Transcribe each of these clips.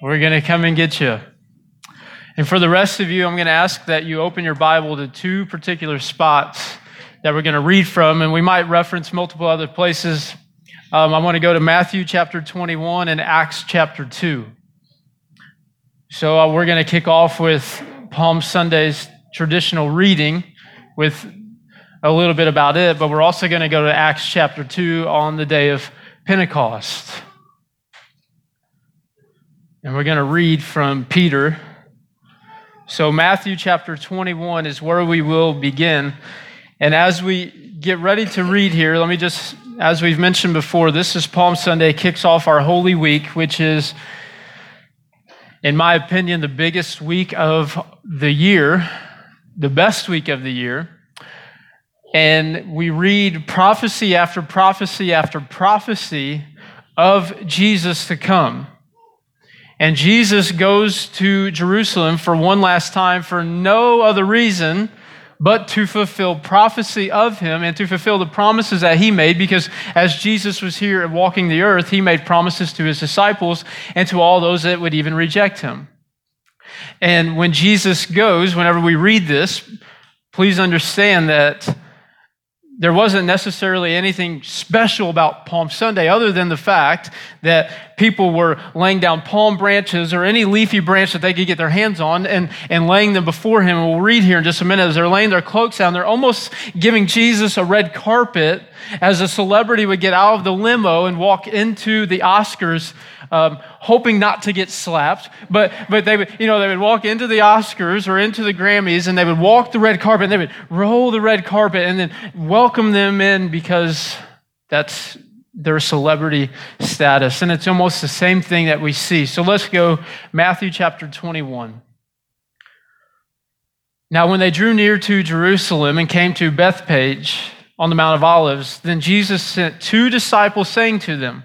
We're going to come and get you. And for the rest of you, I'm going to ask that you open your Bible to two particular spots that we're going to read from, and we might reference multiple other places. Um, I want to go to Matthew chapter 21 and Acts chapter 2. So uh, we're going to kick off with Palm Sunday's traditional reading with a little bit about it, but we're also going to go to Acts chapter 2 on the day of Pentecost. And we're going to read from Peter. So, Matthew chapter 21 is where we will begin. And as we get ready to read here, let me just, as we've mentioned before, this is Palm Sunday, kicks off our Holy Week, which is, in my opinion, the biggest week of the year, the best week of the year. And we read prophecy after prophecy after prophecy of Jesus to come. And Jesus goes to Jerusalem for one last time for no other reason but to fulfill prophecy of him and to fulfill the promises that he made. Because as Jesus was here walking the earth, he made promises to his disciples and to all those that would even reject him. And when Jesus goes, whenever we read this, please understand that there wasn't necessarily anything special about Palm Sunday other than the fact that people were laying down palm branches or any leafy branch that they could get their hands on and, and laying them before him. And we'll read here in just a minute as they're laying their cloaks down, they're almost giving Jesus a red carpet as a celebrity would get out of the limo and walk into the Oscars um, hoping not to get slapped. But, but they would, you know, they would walk into the Oscars or into the Grammys and they would walk the red carpet and they would roll the red carpet and then welcome them in because that's their celebrity status. And it's almost the same thing that we see. So let's go Matthew chapter 21. Now, when they drew near to Jerusalem and came to Bethphage on the Mount of Olives, then Jesus sent two disciples, saying to them,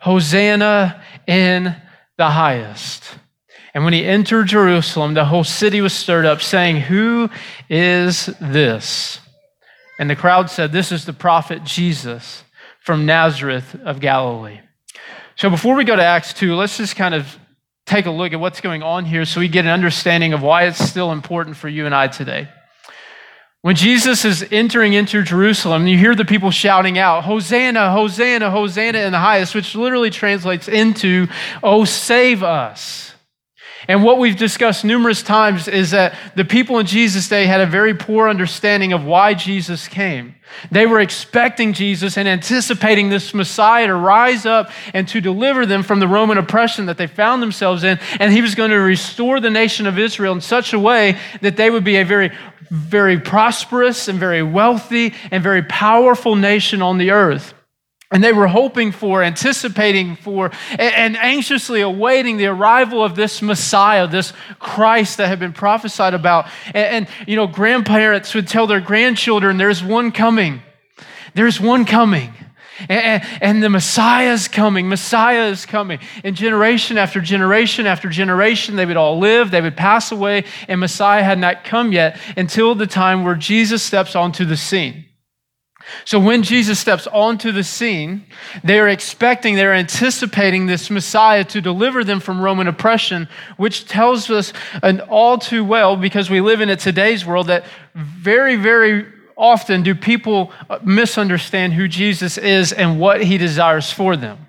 Hosanna in the highest. And when he entered Jerusalem, the whole city was stirred up, saying, Who is this? And the crowd said, This is the prophet Jesus from Nazareth of Galilee. So before we go to Acts 2, let's just kind of take a look at what's going on here so we get an understanding of why it's still important for you and I today. When Jesus is entering into Jerusalem, you hear the people shouting out, Hosanna, Hosanna, Hosanna in the highest, which literally translates into, Oh, save us. And what we've discussed numerous times is that the people in Jesus' day had a very poor understanding of why Jesus came. They were expecting Jesus and anticipating this Messiah to rise up and to deliver them from the Roman oppression that they found themselves in. And he was going to restore the nation of Israel in such a way that they would be a very, very prosperous and very wealthy and very powerful nation on the earth. And they were hoping for, anticipating for, and anxiously awaiting the arrival of this Messiah, this Christ that had been prophesied about. And, and, you know, grandparents would tell their grandchildren, there's one coming. There's one coming. And, and the Messiah is coming. Messiah is coming. And generation after generation after generation, they would all live, they would pass away, and Messiah had not come yet until the time where Jesus steps onto the scene. So when Jesus steps onto the scene, they're expecting, they're anticipating this Messiah to deliver them from Roman oppression, which tells us an all too well, because we live in a today's world, that very, very often do people misunderstand who Jesus is and what he desires for them.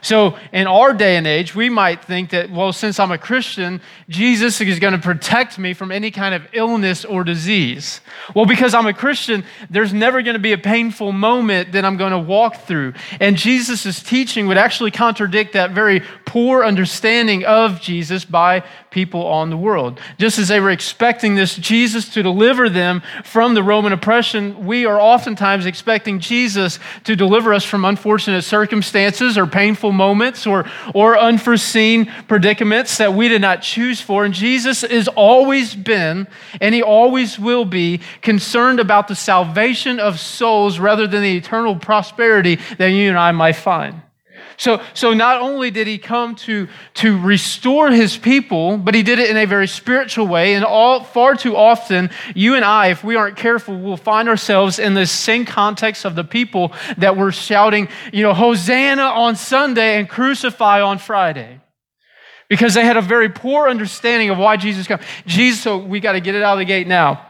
So, in our day and age, we might think that, well, since I'm a Christian, Jesus is going to protect me from any kind of illness or disease. Well, because I'm a Christian, there's never going to be a painful moment that I'm going to walk through. And Jesus' teaching would actually contradict that very poor understanding of Jesus by people on the world. Just as they were expecting this Jesus to deliver them from the Roman oppression, we are oftentimes expecting Jesus to deliver us from unfortunate circumstances or painful moments or, or unforeseen predicaments that we did not choose for. And Jesus has always been, and he always will be, concerned about the salvation of souls rather than the eternal prosperity that you and I might find. So, so not only did he come to, to restore his people, but he did it in a very spiritual way. And all, far too often, you and I, if we aren't careful, will find ourselves in the same context of the people that were shouting, you know, Hosanna on Sunday and crucify on Friday. Because they had a very poor understanding of why Jesus came. Jesus, so we got to get it out of the gate now.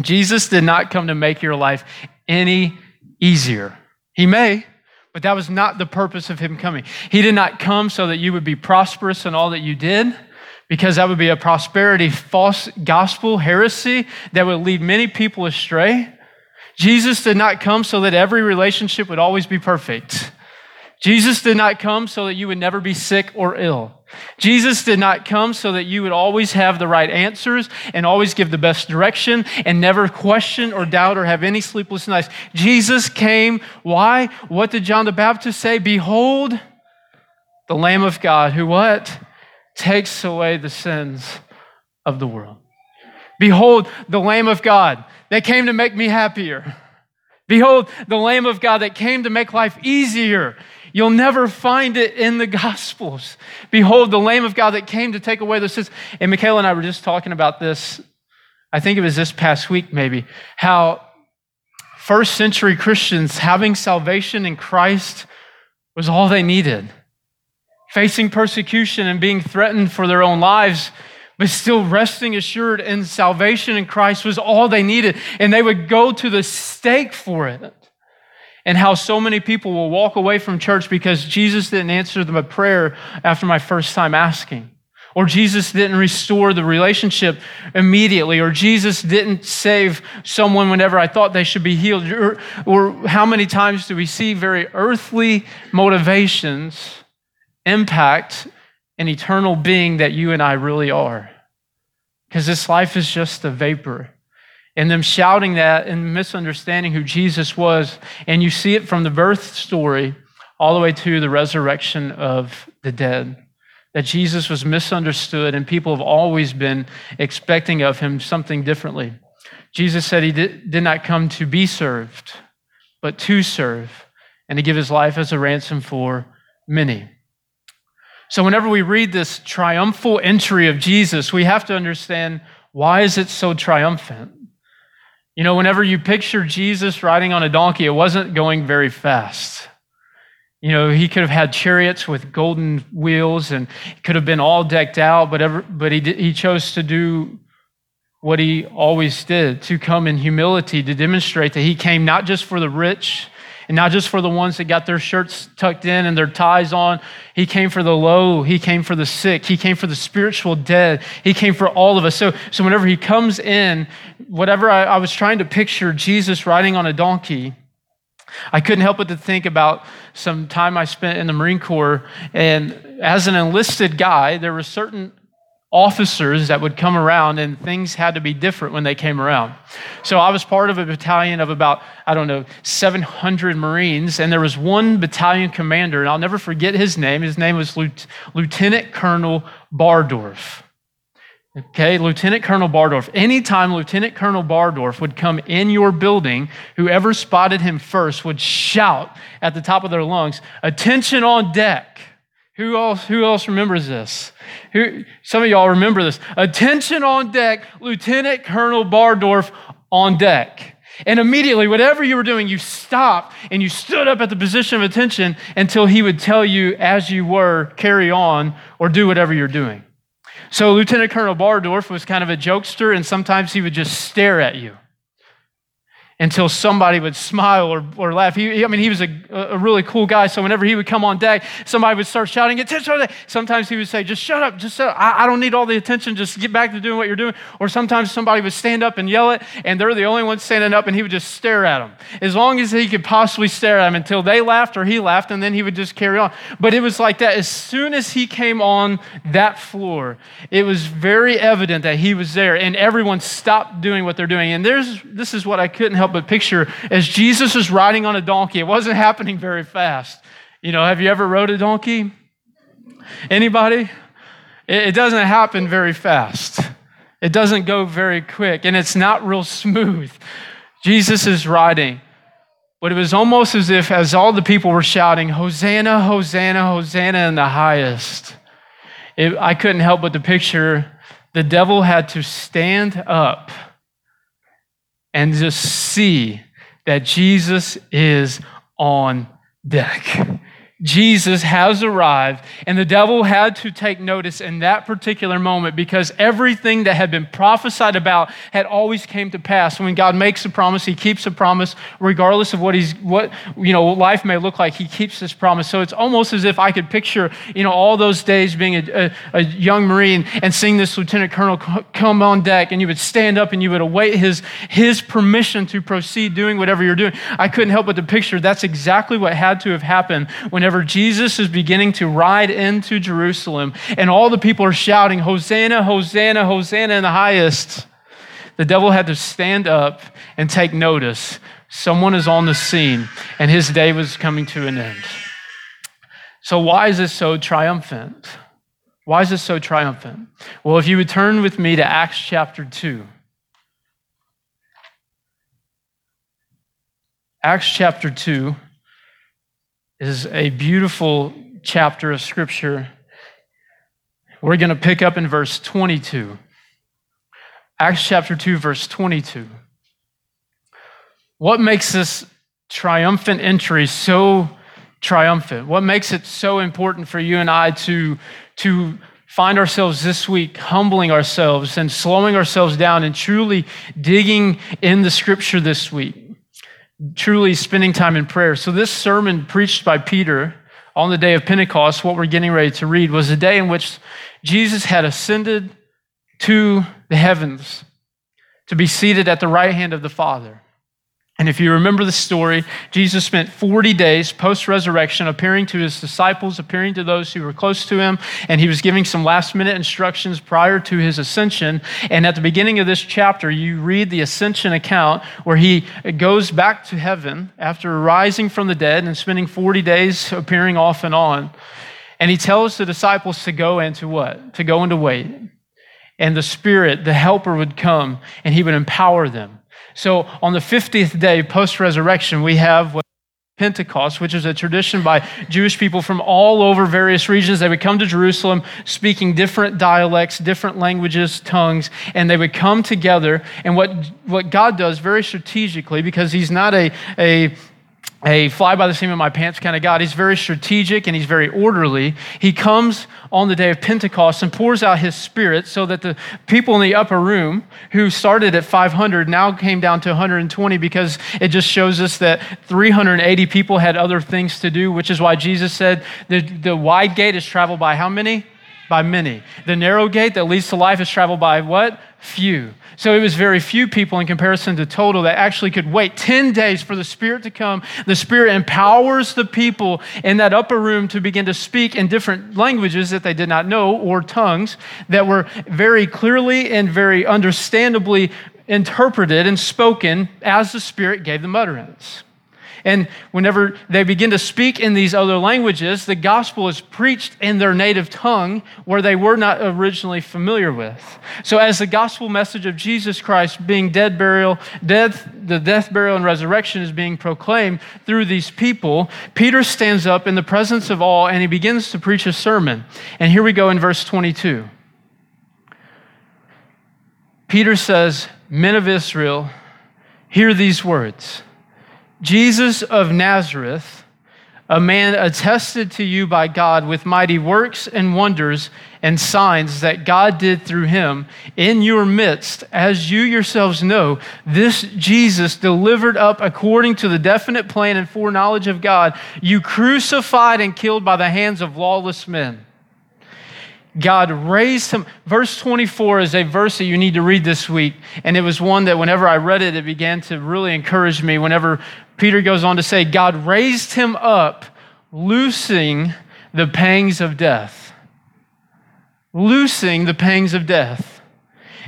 Jesus did not come to make your life any easier. He may, but that was not the purpose of him coming. He did not come so that you would be prosperous in all that you did, because that would be a prosperity false gospel heresy that would lead many people astray. Jesus did not come so that every relationship would always be perfect. Jesus did not come so that you would never be sick or ill. Jesus did not come so that you would always have the right answers and always give the best direction and never question or doubt or have any sleepless nights. Jesus came. Why? What did John the Baptist say? Behold, the Lamb of God who what? Takes away the sins of the world. Behold, the Lamb of God that came to make me happier. Behold, the Lamb of God that came to make life easier. You'll never find it in the Gospels. Behold, the Lamb of God that came to take away the sins. And Michaela and I were just talking about this, I think it was this past week maybe, how first century Christians having salvation in Christ was all they needed. Facing persecution and being threatened for their own lives, but still resting assured in salvation in Christ was all they needed. And they would go to the stake for it and how so many people will walk away from church because Jesus didn't answer them a prayer after my first time asking. Or Jesus didn't restore the relationship immediately, or Jesus didn't save someone whenever I thought they should be healed. Or, or how many times do we see very earthly motivations impact an eternal being that you and I really are? Because this life is just a vapor and them shouting that and misunderstanding who Jesus was. And you see it from the birth story all the way to the resurrection of the dead. That Jesus was misunderstood, and people have always been expecting of him something differently. Jesus said he did, not come to be served, but to serve, and to give his life as a ransom for many. So, whenever we read this triumphal entry of Jesus, we have to understand why is it so triumphant? You know, whenever you picture Jesus riding on a donkey, it wasn't going very fast. You know, he could have had chariots with golden wheels and could have been all decked out, but, ever, but he, did, he chose to do what he always did to come in humility to demonstrate that he came not just for the rich and not just for the ones that got their shirts tucked in and their ties on. He came for the low. He came for the sick. He came for the spiritual dead. He came for all of us. So, so whenever he comes in, whatever I, I was trying to picture Jesus riding on a donkey, I couldn't help but to think about some time I spent in the Marine Corps. And as an enlisted guy, there were certain officers that would come around and things had to be different when they came around. So I was part of a battalion of about, I don't know, 700 Marines, and there was one battalion commander, and I'll never forget his name. His name was Lieutenant Colonel Bardorf. Okay, Lieutenant Colonel Bardorf. Anytime Lieutenant Colonel Bardorf would come in your building, whoever spotted him first would shout at the top of their lungs, Attention on deck. Who else, who else remembers this? Who, some of y'all remember this. Attention on deck, Lieutenant Colonel Bardorf on deck. And immediately, whatever you were doing, you stopped and you stood up at the position of attention until he would tell you, as you were, carry on or do whatever you're doing. So, Lieutenant Colonel Bardorf was kind of a jokester, and sometimes he would just stare at you. Until somebody would smile or, or laugh. He, I mean, he was a, a really cool guy. So whenever he would come on deck, somebody would start shouting, attention. Sometimes he would say, just shut up, just shut up. I, I, don't need all the attention. Just get back to doing what you're doing. Or sometimes somebody would stand up and yell it, and they're the only ones standing up, and he would just stare at them as long as he could possibly stare at them until they laughed or he laughed, and then he would just carry on. But it was like that. As soon as he came on that floor, it was very evident that he was there, and everyone stopped doing what they're doing. And there's this is what I couldn't help but picture as Jesus is riding on a donkey. It wasn't happening very fast. You know, have you ever rode a donkey? Anybody? It doesn't happen very fast. It doesn't go very quick, and it's not real smooth. Jesus is riding. But it was almost as if, as all the people were shouting, Hosanna, Hosanna, Hosanna in the highest, it, I couldn't help but to picture the devil had to stand up and just see that Jesus is on deck. Jesus has arrived, and the devil had to take notice in that particular moment because everything that had been prophesied about had always came to pass. When God makes a promise, He keeps a promise, regardless of what He's what you know life may look like. He keeps His promise. So it's almost as if I could picture you know all those days being a, a, a young Marine and seeing this Lieutenant Colonel come on deck, and you would stand up and you would await his his permission to proceed doing whatever you're doing. I couldn't help but to picture that's exactly what had to have happened whenever whenever Jesus is beginning to ride into Jerusalem and all the people are shouting, Hosanna, Hosanna, Hosanna in the highest, the devil had to stand up and take notice. Someone is on the scene and his day was coming to an end. So, why is this so triumphant? Why is this so triumphant? Well, if you would turn with me to Acts chapter 2. Acts chapter 2 is a beautiful chapter of Scripture. We're going to pick up in verse 22. Acts chapter 2, verse 22. What makes this triumphant entry so triumphant? What makes it so important for you and I to, to find ourselves this week humbling ourselves and slowing ourselves down and truly digging in the scripture this week? Truly spending time in prayer. So, this sermon preached by Peter on the day of Pentecost, what we're getting ready to read, was a day in which Jesus had ascended to the heavens to be seated at the right hand of the Father. And if you remember the story, Jesus spent 40 days post resurrection appearing to his disciples, appearing to those who were close to him, and he was giving some last minute instructions prior to his ascension. And at the beginning of this chapter, you read the ascension account where he goes back to heaven after rising from the dead and spending 40 days appearing off and on. And he tells the disciples to go into what? To go into wait. And the Spirit, the Helper, would come and he would empower them. So on the 50th day post resurrection, we have Pentecost, which is a tradition by Jewish people from all over various regions. They would come to Jerusalem speaking different dialects, different languages, tongues, and they would come together. And what, what God does very strategically, because He's not a, a a fly by the seam of my pants kind of God. He's very strategic and he's very orderly. He comes on the day of Pentecost and pours out his spirit so that the people in the upper room who started at 500 now came down to 120 because it just shows us that 380 people had other things to do, which is why Jesus said the, the wide gate is traveled by how many? By many. The narrow gate that leads to life is traveled by what? Few. So it was very few people in comparison to total that actually could wait 10 days for the Spirit to come. The Spirit empowers the people in that upper room to begin to speak in different languages that they did not know or tongues that were very clearly and very understandably interpreted and spoken as the Spirit gave them utterance. And whenever they begin to speak in these other languages, the gospel is preached in their native tongue where they were not originally familiar with. So, as the gospel message of Jesus Christ being dead, burial, death, the death, burial, and resurrection is being proclaimed through these people, Peter stands up in the presence of all and he begins to preach a sermon. And here we go in verse 22. Peter says, Men of Israel, hear these words. Jesus of Nazareth, a man attested to you by God with mighty works and wonders and signs that God did through him in your midst, as you yourselves know, this Jesus delivered up according to the definite plan and foreknowledge of God, you crucified and killed by the hands of lawless men. God raised him. Verse 24 is a verse that you need to read this week. And it was one that whenever I read it, it began to really encourage me. Whenever Peter goes on to say, God raised him up, loosing the pangs of death. Loosing the pangs of death.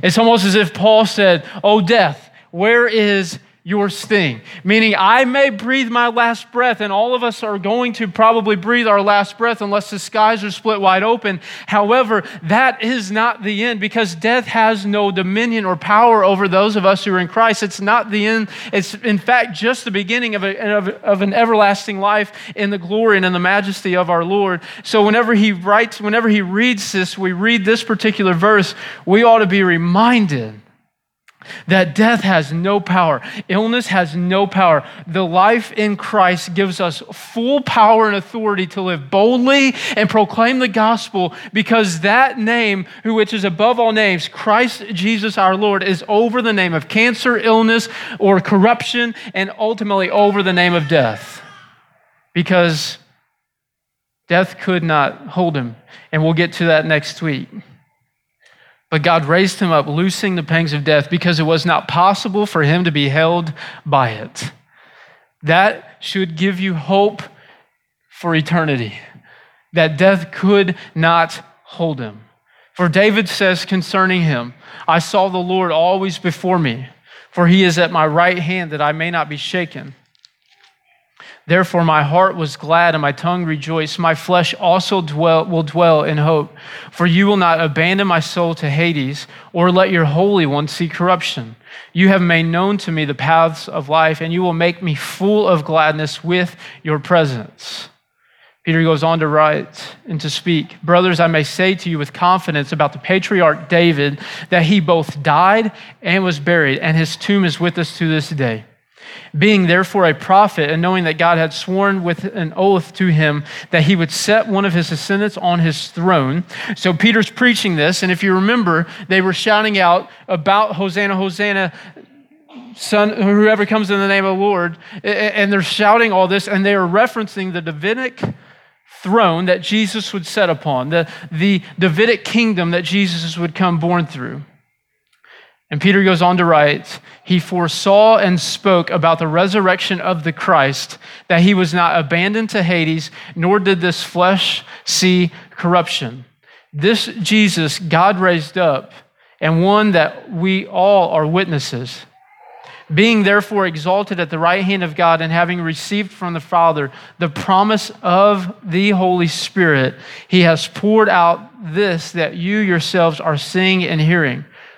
It's almost as if Paul said, Oh, death, where is your sting. Meaning, I may breathe my last breath, and all of us are going to probably breathe our last breath unless the skies are split wide open. However, that is not the end because death has no dominion or power over those of us who are in Christ. It's not the end. It's, in fact, just the beginning of, a, of, of an everlasting life in the glory and in the majesty of our Lord. So, whenever he writes, whenever he reads this, we read this particular verse, we ought to be reminded that death has no power, illness has no power. The life in Christ gives us full power and authority to live boldly and proclaim the gospel because that name, which is above all names, Christ Jesus our Lord, is over the name of cancer, illness, or corruption, and ultimately over the name of death. Because death could not hold him. And we'll get to that next week. But God raised him up, loosing the pangs of death, because it was not possible for him to be held by it. That should give you hope for eternity, that death could not hold him. For David says concerning him, I saw the Lord always before me, for he is at my right hand that I may not be shaken. Therefore, my heart was glad and my tongue rejoiced. My flesh also dwell, will dwell in hope. For you will not abandon my soul to Hades or let your Holy One see corruption. You have made known to me the paths of life, and you will make me full of gladness with your presence. Peter goes on to write and to speak Brothers, I may say to you with confidence about the patriarch David that he both died and was buried, and his tomb is with us to this day. Being therefore a prophet, and knowing that God had sworn with an oath to him that he would set one of his descendants on his throne. So Peter's preaching this, and if you remember, they were shouting out about Hosanna, Hosanna, son, whoever comes in the name of the Lord. And they're shouting all this, and they are referencing the Davidic throne that Jesus would set upon, the, the Davidic kingdom that Jesus would come born through. And Peter goes on to write, He foresaw and spoke about the resurrection of the Christ, that he was not abandoned to Hades, nor did this flesh see corruption. This Jesus God raised up, and one that we all are witnesses. Being therefore exalted at the right hand of God, and having received from the Father the promise of the Holy Spirit, he has poured out this that you yourselves are seeing and hearing.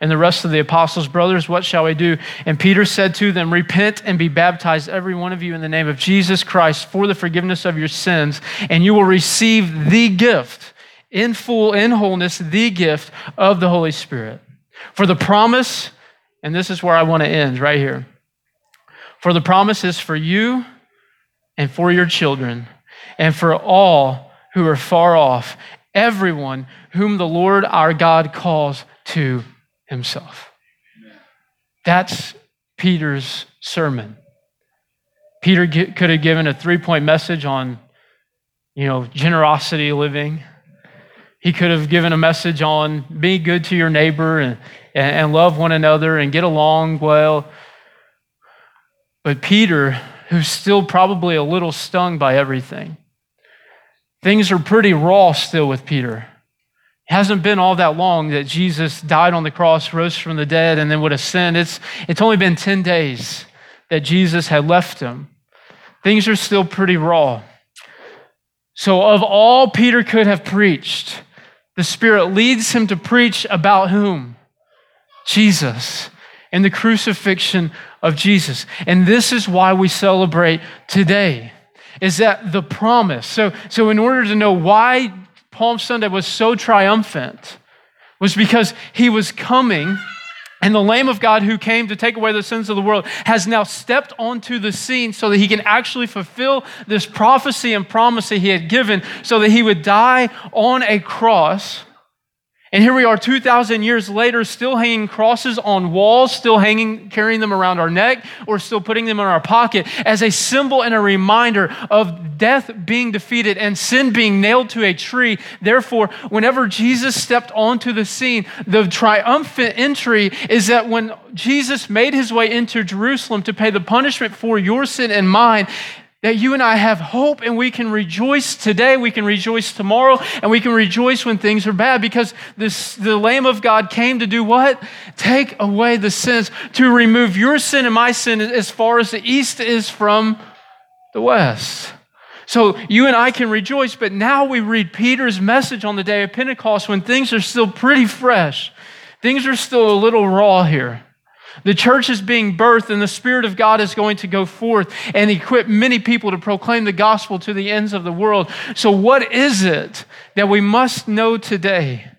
and the rest of the apostles, Brothers, what shall we do? And Peter said to them, Repent and be baptized, every one of you, in the name of Jesus Christ for the forgiveness of your sins, and you will receive the gift in full, in wholeness, the gift of the Holy Spirit. For the promise, and this is where I want to end right here. For the promise is for you and for your children and for all who are far off everyone whom the Lord our God calls to himself. That's Peter's sermon. Peter could have given a three point message on, you know, generosity living. He could have given a message on be good to your neighbor and, and love one another and get along well. But Peter, who's still probably a little stung by everything, Things are pretty raw still with Peter. It hasn't been all that long that Jesus died on the cross, rose from the dead, and then would ascend. It's, it's only been 10 days that Jesus had left him. Things are still pretty raw. So, of all Peter could have preached, the Spirit leads him to preach about whom? Jesus. and the crucifixion of Jesus. And this is why we celebrate today. Is that the promise? So, so in order to know why Palm Sunday was so triumphant, was because he was coming and the Lamb of God who came to take away the sins of the world has now stepped onto the scene so that he can actually fulfill this prophecy and promise that he had given so that he would die on a cross and here we are 2,000 years later, still hanging crosses on walls, still hanging, carrying them around our neck, or still putting them in our pocket as a symbol and a reminder of death being defeated and sin being nailed to a tree. Therefore, whenever Jesus stepped onto the scene, the triumphant entry is that when Jesus made his way into Jerusalem to pay the punishment for your sin and mine, that you and I have hope and we can rejoice today, we can rejoice tomorrow, and we can rejoice when things are bad because this, the Lamb of God came to do what? Take away the sins, to remove your sin and my sin as far as the east is from the west. So you and I can rejoice, but now we read Peter's message on the day of Pentecost when things are still pretty fresh. Things are still a little raw here. The church is being birthed, and the Spirit of God is going to go forth and equip many people to proclaim the gospel to the ends of the world. So, what is it that we must know today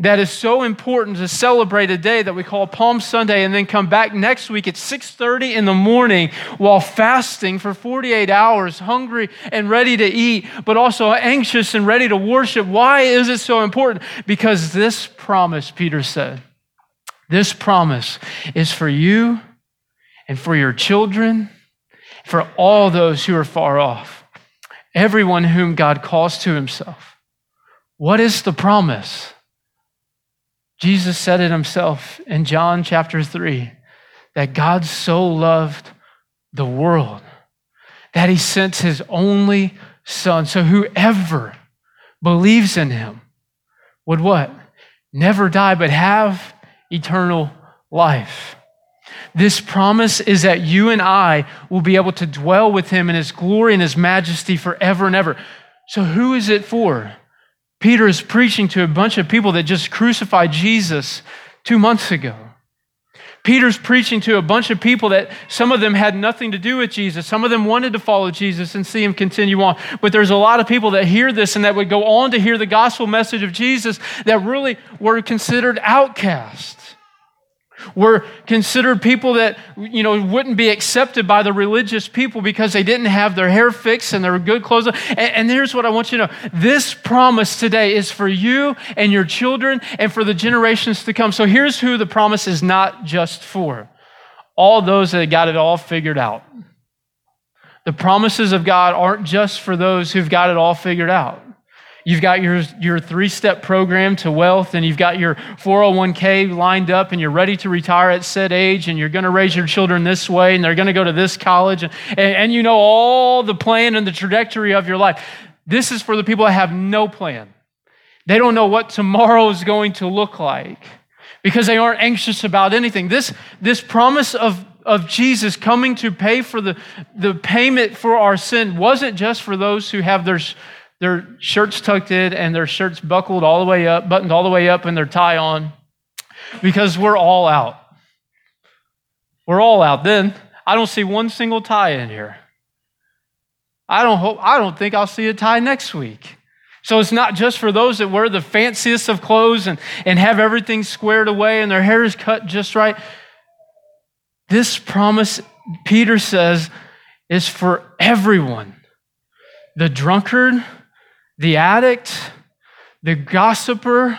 that is so important to celebrate a day that we call Palm Sunday, and then come back next week at 6:30 in the morning while fasting for 48 hours, hungry and ready to eat, but also anxious and ready to worship? Why is it so important? Because this promise, Peter said this promise is for you and for your children, for all those who are far off, everyone whom God calls to himself. What is the promise? Jesus said it himself in John chapter 3 that God so loved the world that he sent his only son. So whoever believes in him would what? Never die, but have eternal life. This promise is that you and I will be able to dwell with him in his glory and his majesty forever and ever. So, who is it for? Peter is preaching to a bunch of people that just crucified Jesus two months ago. Peter's preaching to a bunch of people that some of them had nothing to do with Jesus. Some of them wanted to follow Jesus and see him continue on. But there's a lot of people that hear this and that would go on to hear the gospel message of Jesus that really were considered outcasts were considered people that you know wouldn't be accepted by the religious people because they didn't have their hair fixed and their good clothes and, and, here's what i want you to know. This promise today is for you and your children and for the generations to come. So here's who the promise is not just for. All those that got it all figured out. The promises of god aren't just for those who've got it all figured out You've got your, your three step program to wealth, and you've got your 401k lined up, and you're ready to retire at said age, and you're going to raise your children this way, and they're going to go to this college, and, and, you know all the plan and the trajectory of your life. This is for the people that have no plan. They don't know what tomorrow is going to look like because they aren't anxious about anything. This, this promise of, of Jesus coming to pay for the, the payment for our sin wasn't just for those who have their their shirts tucked in and their shirts buckled all the way up, buttoned all the way up, and their tie on because we're all out. We're all out. Then I don't see one single tie in here. I don't hope I don't think I'll see a tie next week. So it's not just for those that wear the fanciest of clothes and, and have everything squared away and their hair is cut just right. This promise, Peter says, is for everyone. The drunkard, the addict, the gossiper,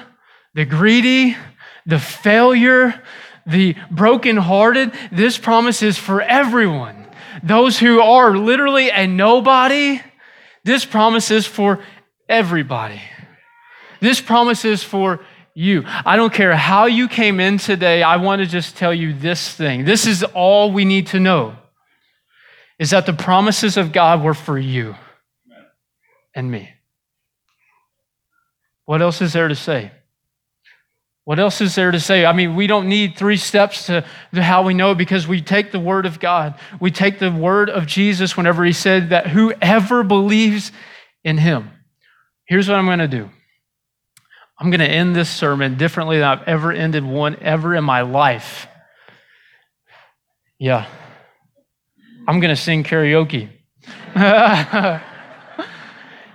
the greedy, the failure, the brokenhearted. This promise is for everyone. Those who are literally a nobody, this promise is for everybody. This promise is for you. I don't care how you came in today, I want to just tell you this thing. This is all we need to know is that the promises of God were for you and me. What else is there to say? What else is there to say? I mean, we don't need three steps to, to, how we know because we take the word of God. We take the word of Jesus whenever he said that whoever believes in him. Here's what I'm going to do I'm going to end this sermon differently than I've ever ended one ever in my life. Yeah. I'm going to sing karaoke.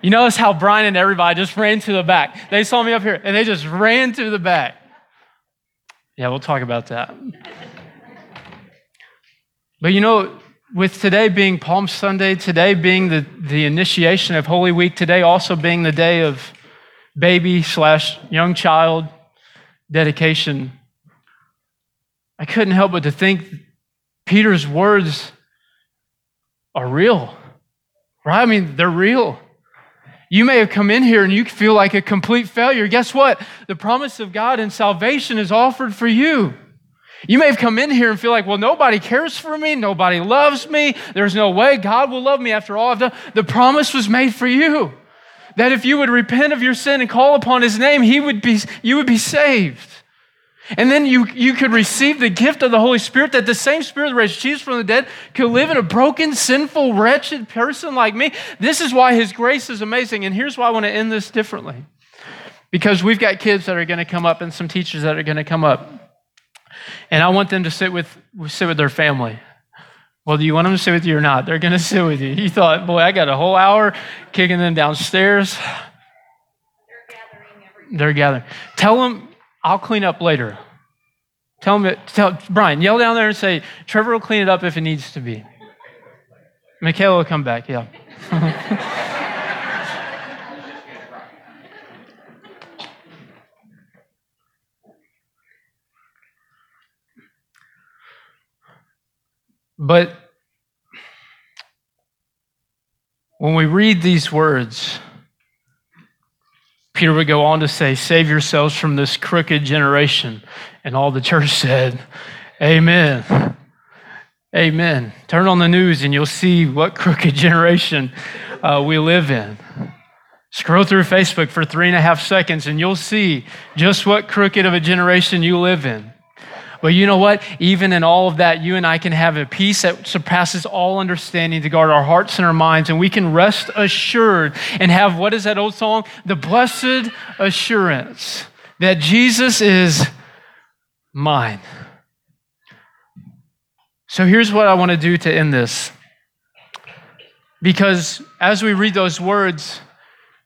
you notice how Brian and everybody just ran to the back. They saw me up here and they just ran to the back. Yeah, we'll talk about that. But you know, with today being Palm Sunday, today being the, the initiation of Holy Week, today also being the day of baby slash young child dedication, I couldn't help but to think Peter's words are real, right? I mean, they're real. You may have come in here and you feel like a complete failure. Guess what? The promise of God and salvation is offered for you. You may have come in here and feel like, well, nobody cares for me, nobody loves me, there's no way God will love me after all I've done. The promise was made for you that if you would repent of your sin and call upon his name, he would be, you would be saved. And then you, you could receive the gift of the Holy Spirit that the same Spirit that raised Jesus from the dead could live in a broken, sinful, wretched person like me. This is why His grace is amazing. And here's why I want to end this differently. Because we've got kids that are going to come up and some teachers that are going to come up. And I want them to sit with, sit with their family. Well, do you want them to sit with you or not? They're going to sit with you. You thought, boy, I got a whole hour kicking them downstairs. They're gathering. They're gathering. Tell them, I'll clean up later. Tell him, tell Brian, yell down there and say, Trevor will clean it up if it needs to be. Michaela will come back, yeah. but when we read these words, Peter would go on to say, Save yourselves from this crooked generation. And all the church said, Amen. Amen. Turn on the news and you'll see what crooked generation uh, we live in. Scroll through Facebook for three and a half seconds and you'll see just what crooked of a generation you live in. But you know what? Even in all of that, you and I can have a peace that surpasses all understanding to guard our hearts and our minds, and we can rest assured and have what is that old song? The blessed assurance that Jesus is mine. So here's what I want to do to end this. Because as we read those words,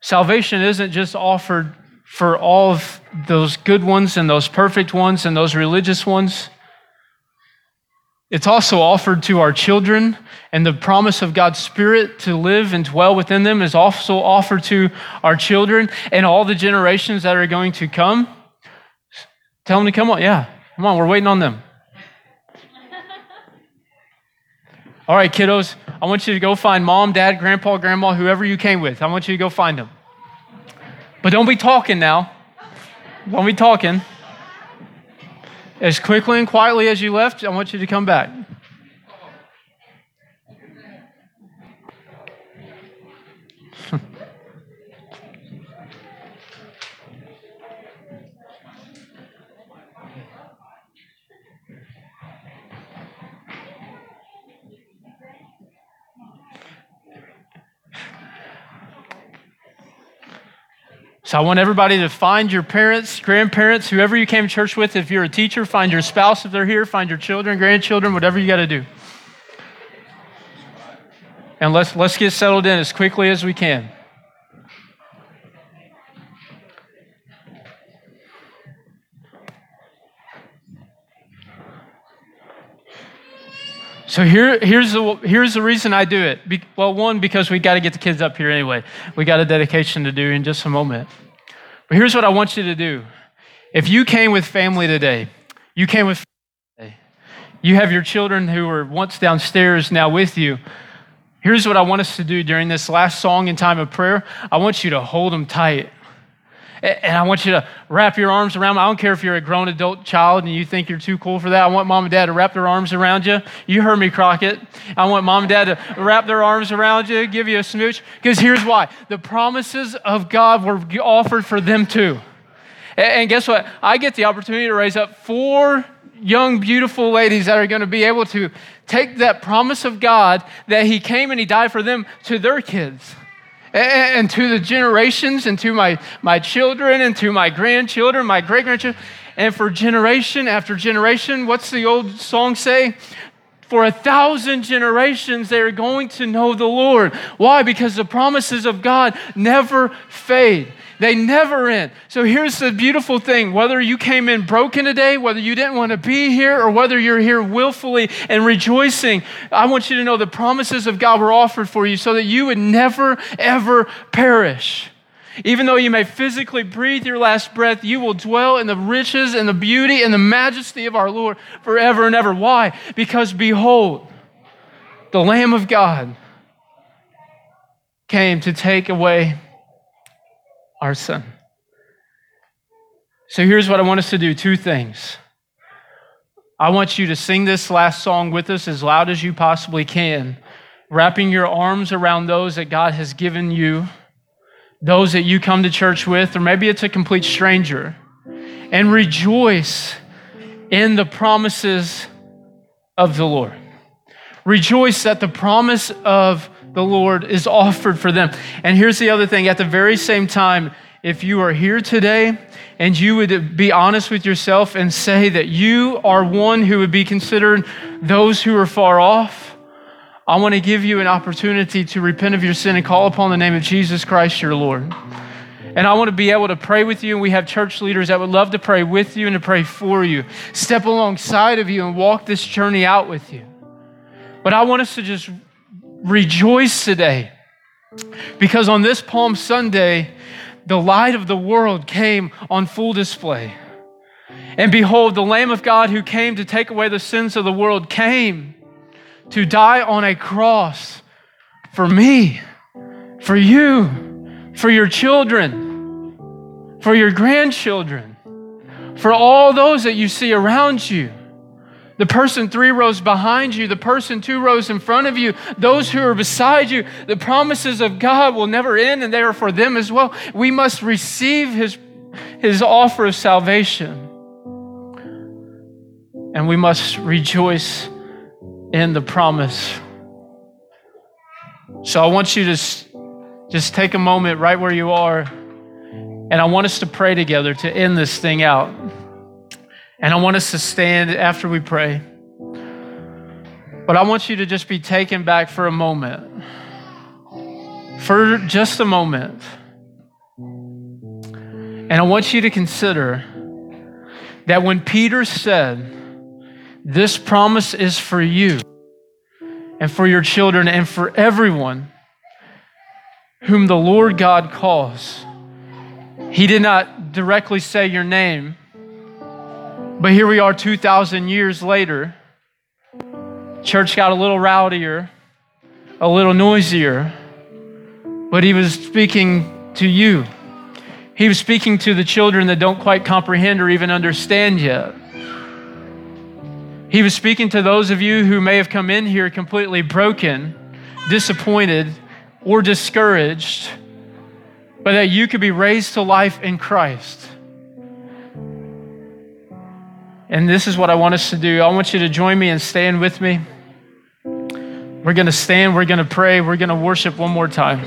salvation isn't just offered for all of those good ones and those perfect ones and those religious ones. It's also offered to our children, and the promise of God's Spirit to live and dwell within them is also offered to our children and all the generations that are going to come. Tell them to come on. Yeah, come on, we're waiting on them. All right, kiddos, I want you to go find mom, dad, grandpa, grandma, whoever you came with. I want you to go find them. But don't be talking now. Don't be talking. As quickly and quietly as you left, I want you to come back. So I want everybody to find your parents, grandparents, whoever you came to church with. If you're a teacher, find your spouse if they're here, find your children, grandchildren, whatever you got to do. And let's, let's get settled in as quickly as we can. So here, here's, the, here's the reason I do it. Be, well, one, because we got to get the kids up here anyway. We got a dedication to do in just a moment. But here's what I want you to do. If you came with family today, you came with today, you have your children who were once downstairs now with you. Here's what I want us to do during this last song and time of prayer. I want you to hold them tight. And I want you to wrap your arms around them. I don't care if you're a grown adult child and you think you're too cool for that. I want mom and dad to wrap their arms around you. You heard me, Crockett. I want mom and dad to wrap their arms around you, give you a smooch. Because here's why the promises of God were offered for them too. And guess what? I get the opportunity to raise up four young, beautiful ladies that are going to be able to take that promise of God that He came and He died for them to their kids and to the generations and to my, my children and to my grandchildren, my great grandchildren. And for generation after generation, what's the old song say? for a thousand generations, they are going to know the Lord. Why? Because the promises of God never fade. They never end. So here's the beautiful thing whether you came in broken today, whether you didn't want to be here, or whether you're here willfully and rejoicing, I want you to know the promises of God were offered for you so that you would never, ever perish. Even though you may physically breathe your last breath, you will dwell in the riches and the beauty and the majesty of our Lord forever and ever. Why? Because behold, the Lamb of God came to take away our son. So here's what I want us to do two things. I want you to sing this last song with us as loud as you possibly can, wrapping your arms around those that God has given you those that you come to church with, or maybe it's a complete stranger, and rejoice in the promises of the Lord. Rejoice that the promise of the Lord is offered for them. And here's the other thing at the very same time, if you are here today and you would be honest with yourself and say that you are one who would be considered those who are far off, I want to give you an opportunity to repent of your sin and call upon the name of Jesus Christ your Lord. And I want to be able to pray with you. And we have church leaders that would love to pray with you and to pray for you, step alongside of you and walk this journey out with you. But I want us to just rejoice today because on this Palm Sunday, the light of the world came on full display. And behold, the Lamb of God who came to take away the sins of the world came to die on a cross for me, for you, for your children, for your grandchildren, for all those that you see around you. The person three rows behind you, the person two rows in front of you, those who are beside you, the promises of God will never end and they are for them as well. We must receive His, his offer of salvation. And we must rejoice in the promise. So I want you to just take a moment right where you are, and I want us to pray together to end this thing out. And I want us to stand after we pray. But I want you to just be taken back for a moment. For just a moment. And I want you to consider that when Peter said, this promise is for you and for your children and for everyone whom the Lord God calls. He did not directly say your name, but here we are 2,000 years later. Church got a little rowdier, a little noisier, but he was speaking to you. He was speaking to the children that don't quite comprehend or even understand yet. He was speaking to those of you who may have come in here completely broken, disappointed, or discouraged, but that you could be raised to life in Christ. And this is what I want us to do. I want you to join me and stand with me. We're going to stand, we're going to pray, we're going to worship one more time.